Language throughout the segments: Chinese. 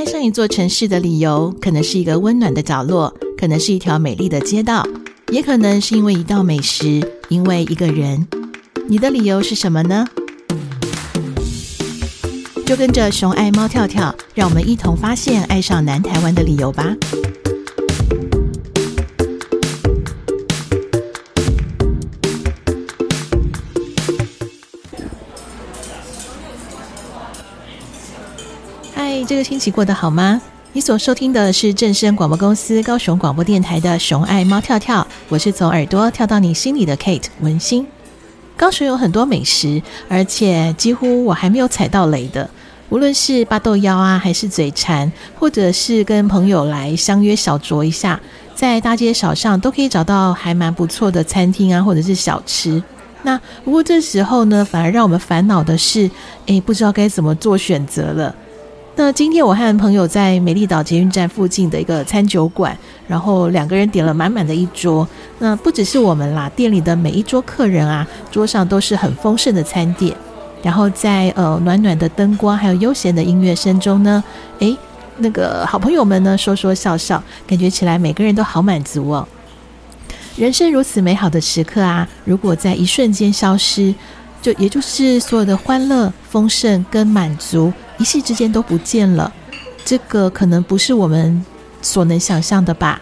爱上一座城市的理由，可能是一个温暖的角落，可能是一条美丽的街道，也可能是因为一道美食，因为一个人。你的理由是什么呢？就跟着熊爱猫跳跳，让我们一同发现爱上南台湾的理由吧。这个星期过得好吗？你所收听的是正声广播公司高雄广播电台的熊爱猫跳跳，我是从耳朵跳到你心里的 Kate 文心。高雄有很多美食，而且几乎我还没有踩到雷的。无论是巴豆腰啊，还是嘴馋，或者是跟朋友来相约小酌一下，在大街小巷都可以找到还蛮不错的餐厅啊，或者是小吃。那不过这时候呢，反而让我们烦恼的是，诶，不知道该怎么做选择了。那今天我和朋友在美丽岛捷运站附近的一个餐酒馆，然后两个人点了满满的一桌。那不只是我们啦，店里的每一桌客人啊，桌上都是很丰盛的餐点。然后在呃暖暖的灯光还有悠闲的音乐声中呢，诶，那个好朋友们呢说说笑笑，感觉起来每个人都好满足哦。人生如此美好的时刻啊，如果在一瞬间消失，就也就是所有的欢乐、丰盛跟满足，一夕之间都不见了。这个可能不是我们所能想象的吧。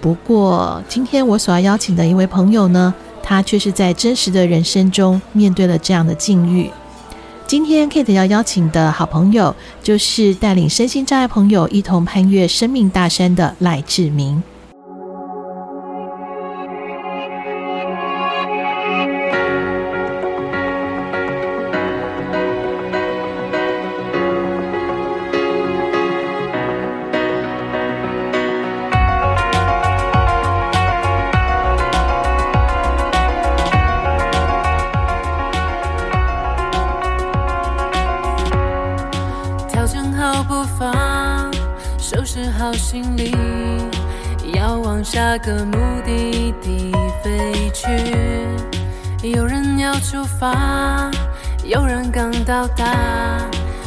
不过今天我所要邀请的一位朋友呢，他却是在真实的人生中面对了这样的境遇。今天 Kate 要邀请的好朋友，就是带领身心障碍朋友一同攀越生命大山的赖志明。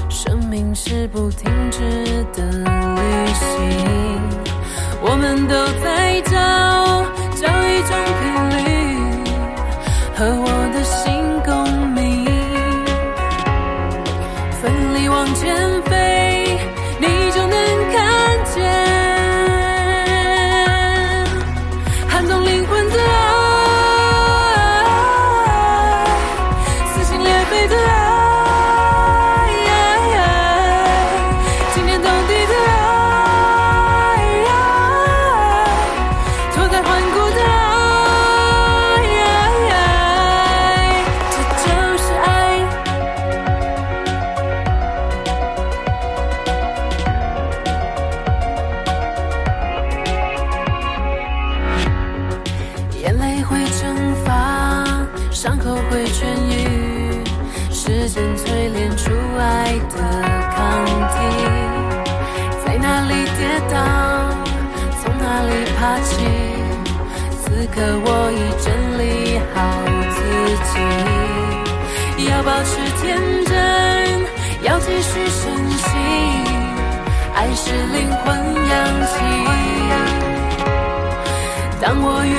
生命是不停止的旅行，我们都在找找一种频率，和我的心爬起，此刻我已整理好自己，要保持天真，要继续深信，爱是灵魂氧气。当我遇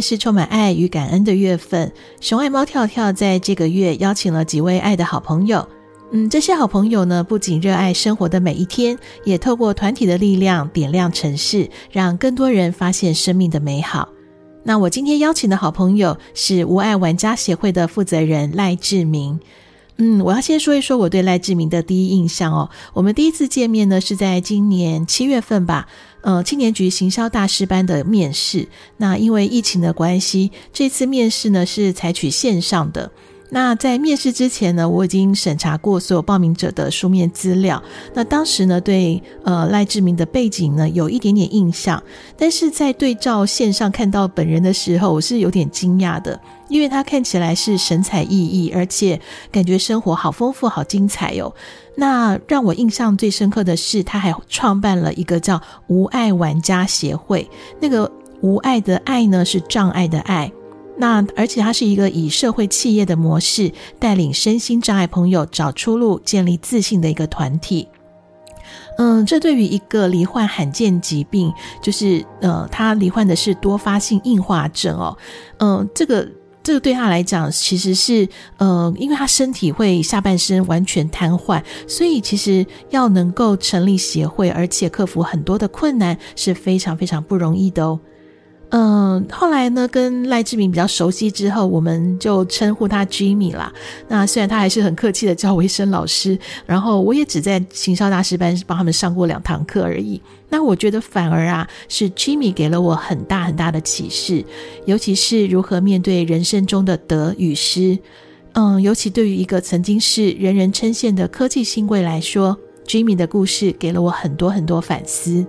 是充满爱与感恩的月份，熊爱猫跳跳在这个月邀请了几位爱的好朋友。嗯，这些好朋友呢，不仅热爱生活的每一天，也透过团体的力量点亮城市，让更多人发现生命的美好。那我今天邀请的好朋友是无爱玩家协会的负责人赖志明。嗯，我要先说一说我对赖志明的第一印象哦。我们第一次见面呢，是在今年七月份吧。呃，青年局行销大师班的面试，那因为疫情的关系，这次面试呢是采取线上的。那在面试之前呢，我已经审查过所有报名者的书面资料。那当时呢，对呃赖志明的背景呢有一点点印象，但是在对照线上看到本人的时候，我是有点惊讶的，因为他看起来是神采奕奕，而且感觉生活好丰富、好精彩哦。那让我印象最深刻的是，他还创办了一个叫无爱玩家协会。那个无爱的爱呢，是障碍的爱。那而且它是一个以社会企业的模式，带领身心障碍朋友找出路、建立自信的一个团体。嗯，这对于一个罹患罕见疾病，就是呃，他罹患的是多发性硬化症哦。嗯，这个。这个对他来讲，其实是呃，因为他身体会下半身完全瘫痪，所以其实要能够成立协会，而且克服很多的困难，是非常非常不容易的哦。嗯，后来呢，跟赖志明比较熟悉之后，我们就称呼他 Jimmy 啦。那虽然他还是很客气的叫我一声老师，然后我也只在行销大师班帮他们上过两堂课而已。那我觉得反而啊，是 Jimmy 给了我很大很大的启示，尤其是如何面对人生中的得与失。嗯，尤其对于一个曾经是人人称羡的科技新贵来说，Jimmy 的故事给了我很多很多反思。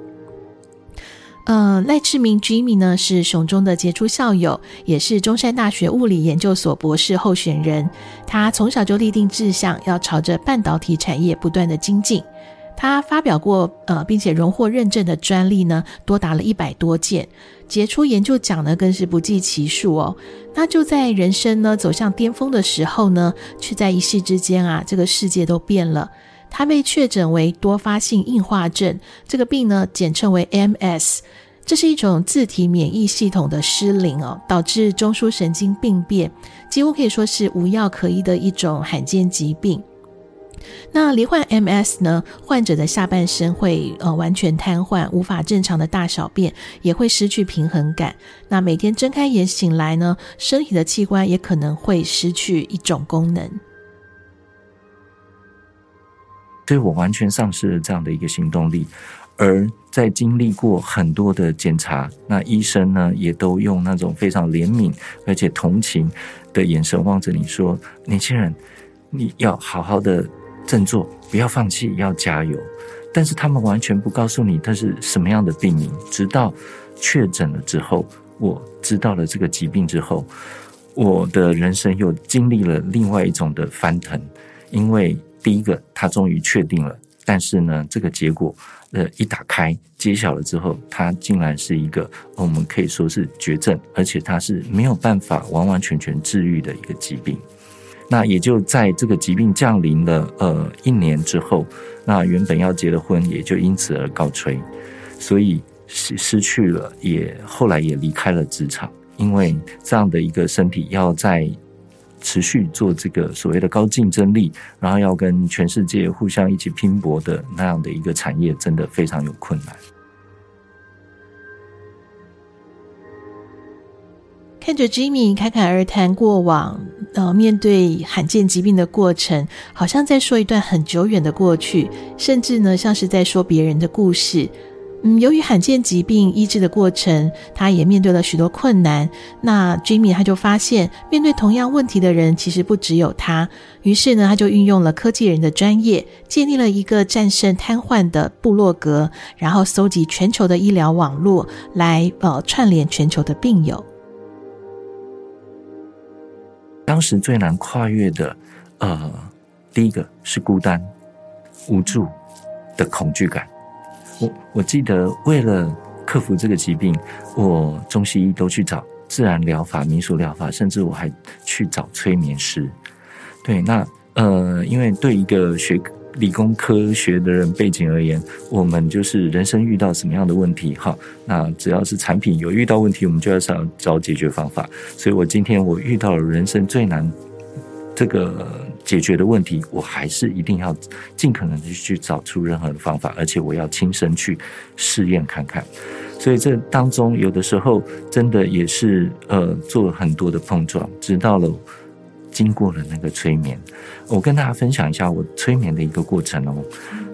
呃，赖志明 Jimmy 呢是熊中的杰出校友，也是中山大学物理研究所博士候选人。他从小就立定志向，要朝着半导体产业不断的精进。他发表过呃，并且荣获认证的专利呢，多达了一百多件。杰出研究奖呢，更是不计其数哦。那就在人生呢走向巅峰的时候呢，却在一夕之间啊，这个世界都变了。他被确诊为多发性硬化症，这个病呢，简称为 MS，这是一种自体免疫系统的失灵哦，导致中枢神经病变，几乎可以说是无药可医的一种罕见疾病。那罹患 MS 呢，患者的下半身会呃完全瘫痪，无法正常的大小便，也会失去平衡感。那每天睁开眼醒来呢，身体的器官也可能会失去一种功能。所以我完全丧失了这样的一个行动力，而在经历过很多的检查，那医生呢也都用那种非常怜悯而且同情的眼神望着你说：“年轻人，你要好好的振作，不要放弃，要加油。”但是他们完全不告诉你它是什么样的病名。直到确诊了之后，我知道了这个疾病之后，我的人生又经历了另外一种的翻腾，因为。第一个，他终于确定了，但是呢，这个结果，呃，一打开揭晓了之后，它竟然是一个我们可以说是绝症，而且它是没有办法完完全全治愈的一个疾病。那也就在这个疾病降临了呃一年之后，那原本要结的婚也就因此而告吹，所以失失去了，也后来也离开了职场，因为这样的一个身体要在。持续做这个所谓的高竞争力，然后要跟全世界互相一起拼搏的那样的一个产业，真的非常有困难。看着 Jimmy 侃侃而谈过往，呃，面对罕见疾病的过程，好像在说一段很久远的过去，甚至呢，像是在说别人的故事。嗯，由于罕见疾病医治的过程，他也面对了许多困难。那 Jimmy 他就发现，面对同样问题的人其实不只有他。于是呢，他就运用了科技人的专业，建立了一个战胜瘫痪的部落格，然后搜集全球的医疗网络，来呃串联全球的病友。当时最难跨越的，呃，第一个是孤单、无助的恐惧感。我我记得，为了克服这个疾病，我中西医都去找自然疗法、民俗疗法，甚至我还去找催眠师。对，那呃，因为对一个学理工科学的人背景而言，我们就是人生遇到什么样的问题，哈，那只要是产品有遇到问题，我们就要想找解决方法。所以我今天我遇到了人生最难这个解决的问题，我还是一定要尽可能的去找出任何的方法，而且我要亲身去试验看看。所以这当中有的时候真的也是呃做了很多的碰撞，直到了。经过了那个催眠，我跟大家分享一下我催眠的一个过程哦。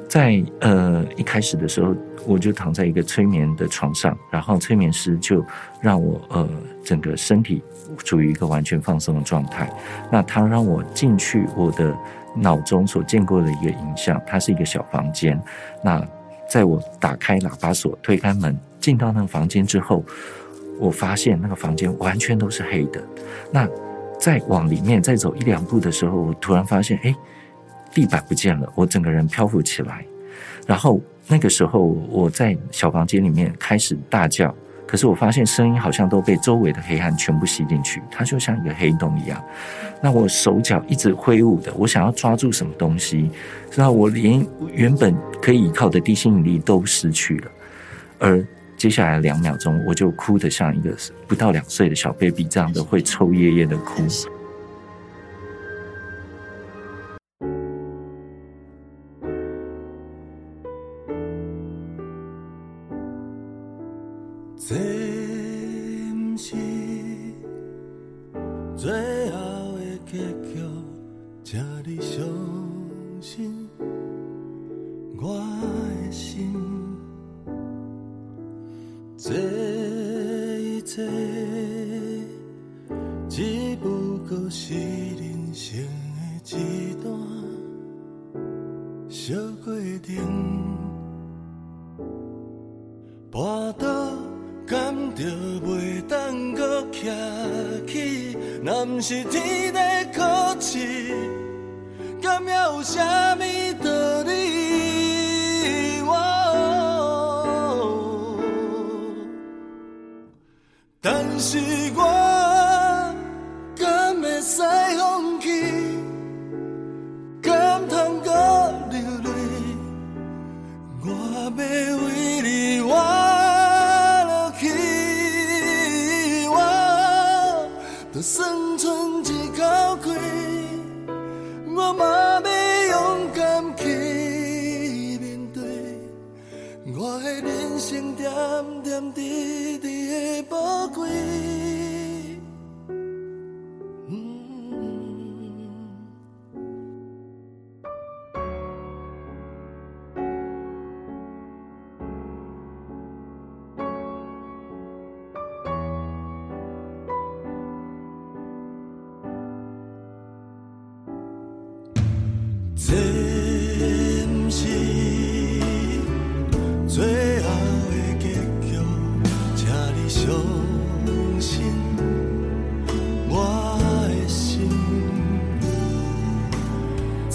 在呃一开始的时候，我就躺在一个催眠的床上，然后催眠师就让我呃整个身体处于一个完全放松的状态。那他让我进去我的脑中所见过的一个影像，它是一个小房间。那在我打开喇叭锁、推开门进到那个房间之后，我发现那个房间完全都是黑的。那再往里面再走一两步的时候，我突然发现，哎，地板不见了，我整个人漂浮起来。然后那个时候，我在小房间里面开始大叫，可是我发现声音好像都被周围的黑暗全部吸进去，它就像一个黑洞一样。那我手脚一直挥舞的，我想要抓住什么东西，那我连原本可以依靠的地心引力都失去了，而。接下来两秒钟，我就哭得像一个不到两岁的小 baby，这样的会抽噎噎的哭。这一点滴。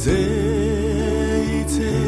敢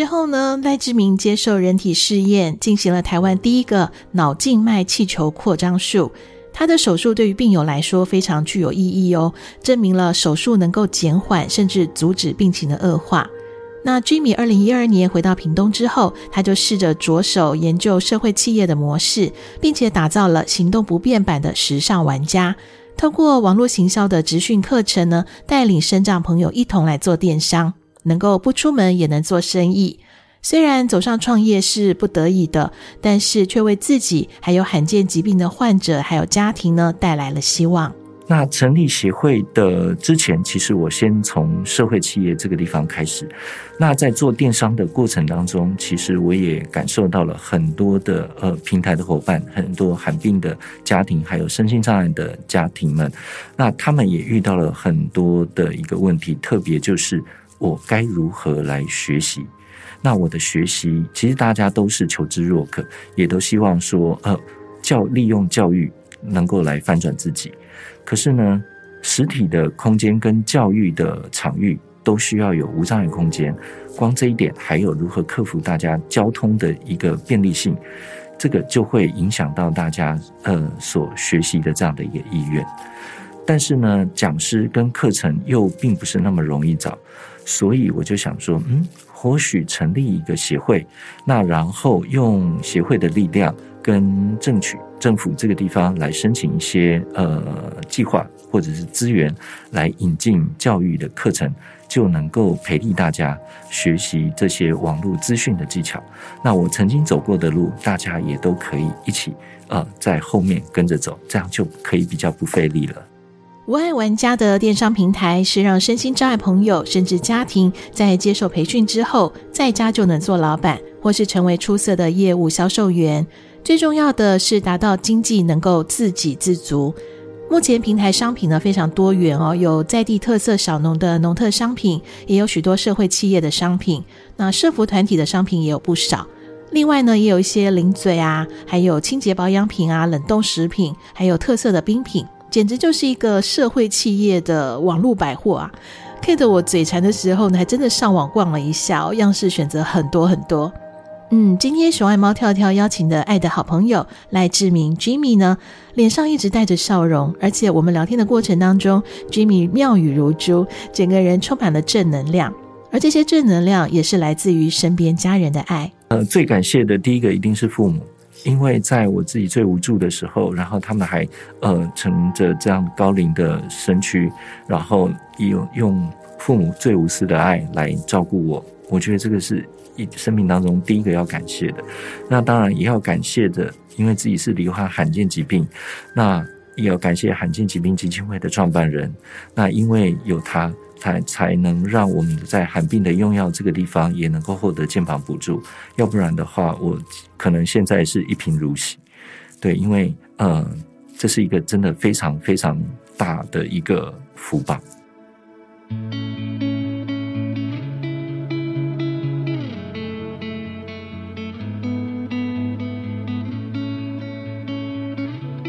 之后呢，赖志明接受人体试验，进行了台湾第一个脑静脉气球扩张术。他的手术对于病友来说非常具有意义哦，证明了手术能够减缓甚至阻止病情的恶化。那 Jimmy 二零一二年回到屏东之后，他就试着着手研究社会企业的模式，并且打造了行动不便版的时尚玩家。透过网络行销的职训课程呢，带领身障朋友一同来做电商，能够不出门也能做生意。虽然走上创业是不得已的，但是却为自己、还有罕见疾病的患者还有家庭呢带来了希望。那成立协会的之前，其实我先从社会企业这个地方开始。那在做电商的过程当中，其实我也感受到了很多的呃平台的伙伴，很多罕病的家庭，还有身心障碍的家庭们。那他们也遇到了很多的一个问题，特别就是我该如何来学习？那我的学习，其实大家都是求知若渴，也都希望说呃教利用教育能够来翻转自己。可是呢，实体的空间跟教育的场域都需要有无障碍空间。光这一点，还有如何克服大家交通的一个便利性，这个就会影响到大家呃所学习的这样的一个意愿。但是呢，讲师跟课程又并不是那么容易找，所以我就想说，嗯，或许成立一个协会，那然后用协会的力量。跟争取政府这个地方来申请一些呃计划或者是资源，来引进教育的课程，就能够培力大家学习这些网络资讯的技巧。那我曾经走过的路，大家也都可以一起呃在后面跟着走，这样就可以比较不费力了。无碍玩家的电商平台是让身心障碍朋友甚至家庭在接受培训之后，在家就能做老板，或是成为出色的业务销售员。最重要的是达到经济能够自给自足。目前平台商品呢非常多元哦，有在地特色小农的农特商品，也有许多社会企业的商品。那社福团体的商品也有不少。另外呢，也有一些零嘴啊，还有清洁保养品啊、冷冻食品，还有特色的冰品，简直就是一个社会企业的网络百货啊。看得我嘴馋的时候呢，还真的上网逛了一下哦，样式选择很多很多。嗯，今天熊爱猫跳跳邀请的爱的好朋友赖志明 Jimmy 呢，脸上一直带着笑容，而且我们聊天的过程当中，Jimmy 妙语如珠，整个人充满了正能量，而这些正能量也是来自于身边家人的爱。呃，最感谢的第一个一定是父母，因为在我自己最无助的时候，然后他们还呃乘着这样高龄的身躯，然后用用父母最无私的爱来照顾我，我觉得这个是一。生命当中第一个要感谢的，那当然也要感谢的，因为自己是罹患罕见疾病，那也要感谢罕见疾病基金会的创办人。那因为有他，才才能让我们在罕病的用药这个地方也能够获得健保补助。要不然的话，我可能现在是一贫如洗。对，因为呃，这是一个真的非常非常大的一个福报。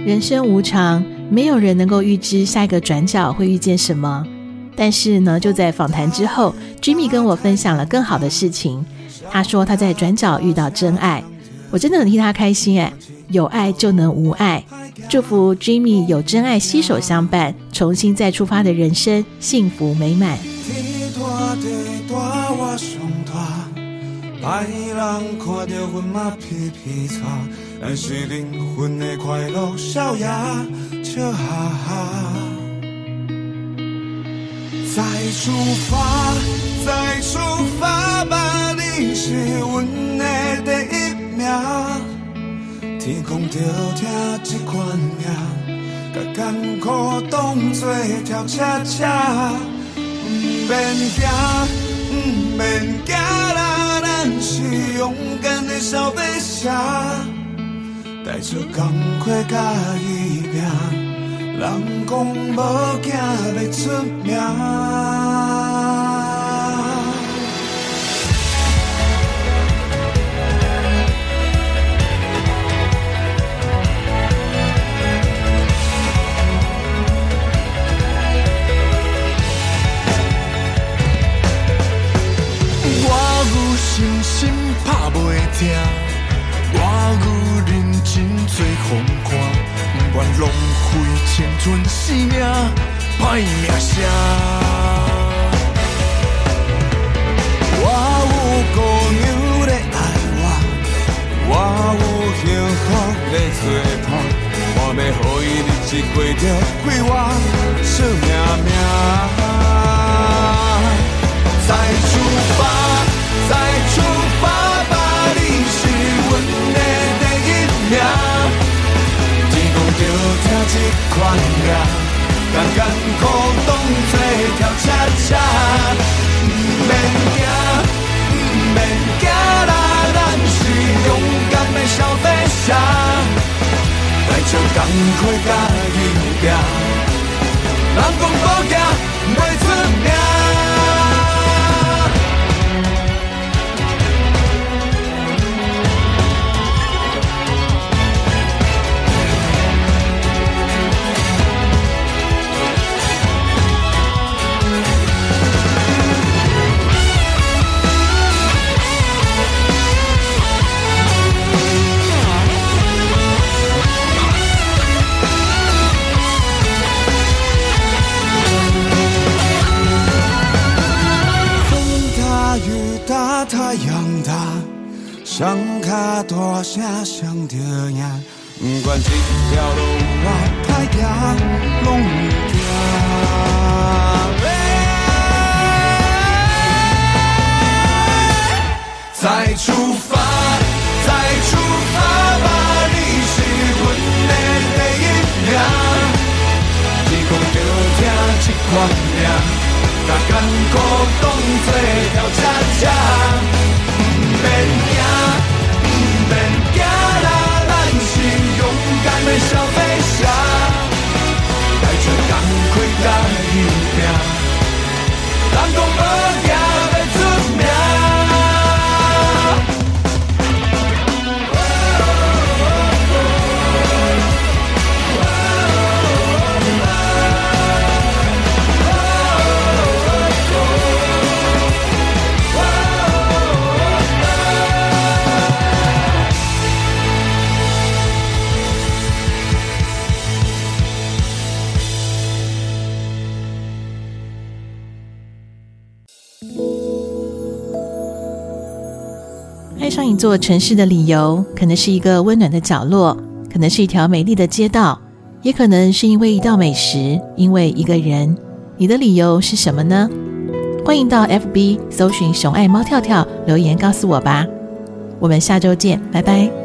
人生无常，没有人能够预知下一个转角会遇见什么。但是呢，就在访谈之后，Jimmy 跟我分享了更好的事情。他说他在转角遇到真爱，我真的很替他开心哎！有爱就能无爱，祝福 Jimmy 有真爱携手相伴，重新再出发的人生幸福美满。再出发，再出发吧，你是阮的第一名。天空着听这款命，把艰苦当作跳恰恰。毋免惊，毋免惊啦，咱是勇敢的小飞侠。带着钢盔甲伊拼，人讲无惊要出名。我有信心。听，我有认真做风看，愿浪费青春生命，歹名声。我。有姑娘在爱我，我有幸福在做伴，我。要予伊日子过着快活，惜命命。再出发，艰苦当作跳恰恰。不免惊，不免惊啦，咱是勇敢的小飞侠，带着钢盔甲大声上着赢，不管这条路我太阳拢不惊。再出发，再出发吧，你是阮的第一名。天公着疼这款命，甲艰苦当作跳恰恰。免惊，免敢的小飞侠，带着钢盔甲伊拼，人讲一座城市的理由，可能是一个温暖的角落，可能是一条美丽的街道，也可能是因为一道美食，因为一个人。你的理由是什么呢？欢迎到 FB 搜寻“熊爱猫跳跳”留言告诉我吧。我们下周见，拜拜。